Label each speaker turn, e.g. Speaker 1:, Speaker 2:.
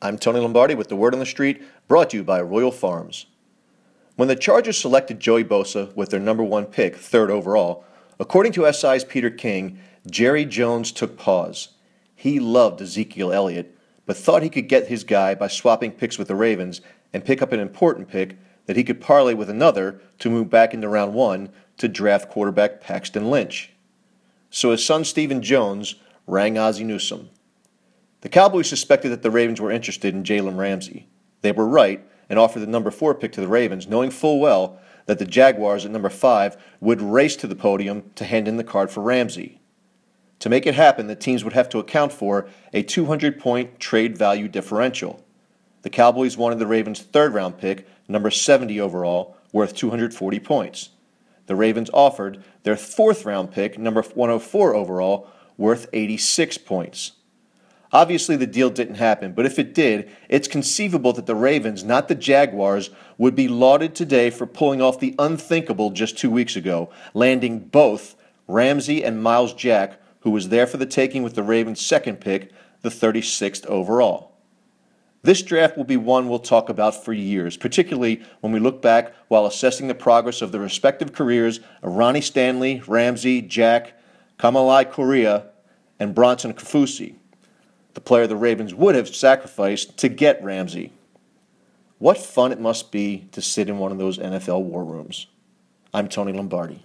Speaker 1: I'm Tony Lombardi with the Word on the Street, brought to you by Royal Farms. When the Chargers selected Joey Bosa with their number one pick, third overall, according to SI's Peter King, Jerry Jones took pause. He loved Ezekiel Elliott, but thought he could get his guy by swapping picks with the Ravens and pick up an important pick that he could parlay with another to move back into round one to draft quarterback Paxton Lynch. So his son Stephen Jones rang Ozzie Newsome. The Cowboys suspected that the Ravens were interested in Jalen Ramsey. They were right and offered the number four pick to the Ravens, knowing full well that the Jaguars at number five would race to the podium to hand in the card for Ramsey. To make it happen, the teams would have to account for a 200 point trade value differential. The Cowboys wanted the Ravens' third round pick, number 70 overall, worth 240 points. The Ravens offered their fourth round pick, number 104 overall, worth 86 points. Obviously, the deal didn't happen, but if it did, it's conceivable that the Ravens, not the Jaguars, would be lauded today for pulling off the unthinkable just two weeks ago, landing both Ramsey and Myles Jack, who was there for the taking with the Ravens' second pick, the 36th overall. This draft will be one we'll talk about for years, particularly when we look back while assessing the progress of the respective careers of Ronnie Stanley, Ramsey, Jack, Kamalei Correa, and Bronson Kaufusi the player the Ravens would have sacrificed to get Ramsey. What fun it must be to sit in one of those NFL war rooms. I'm Tony Lombardi.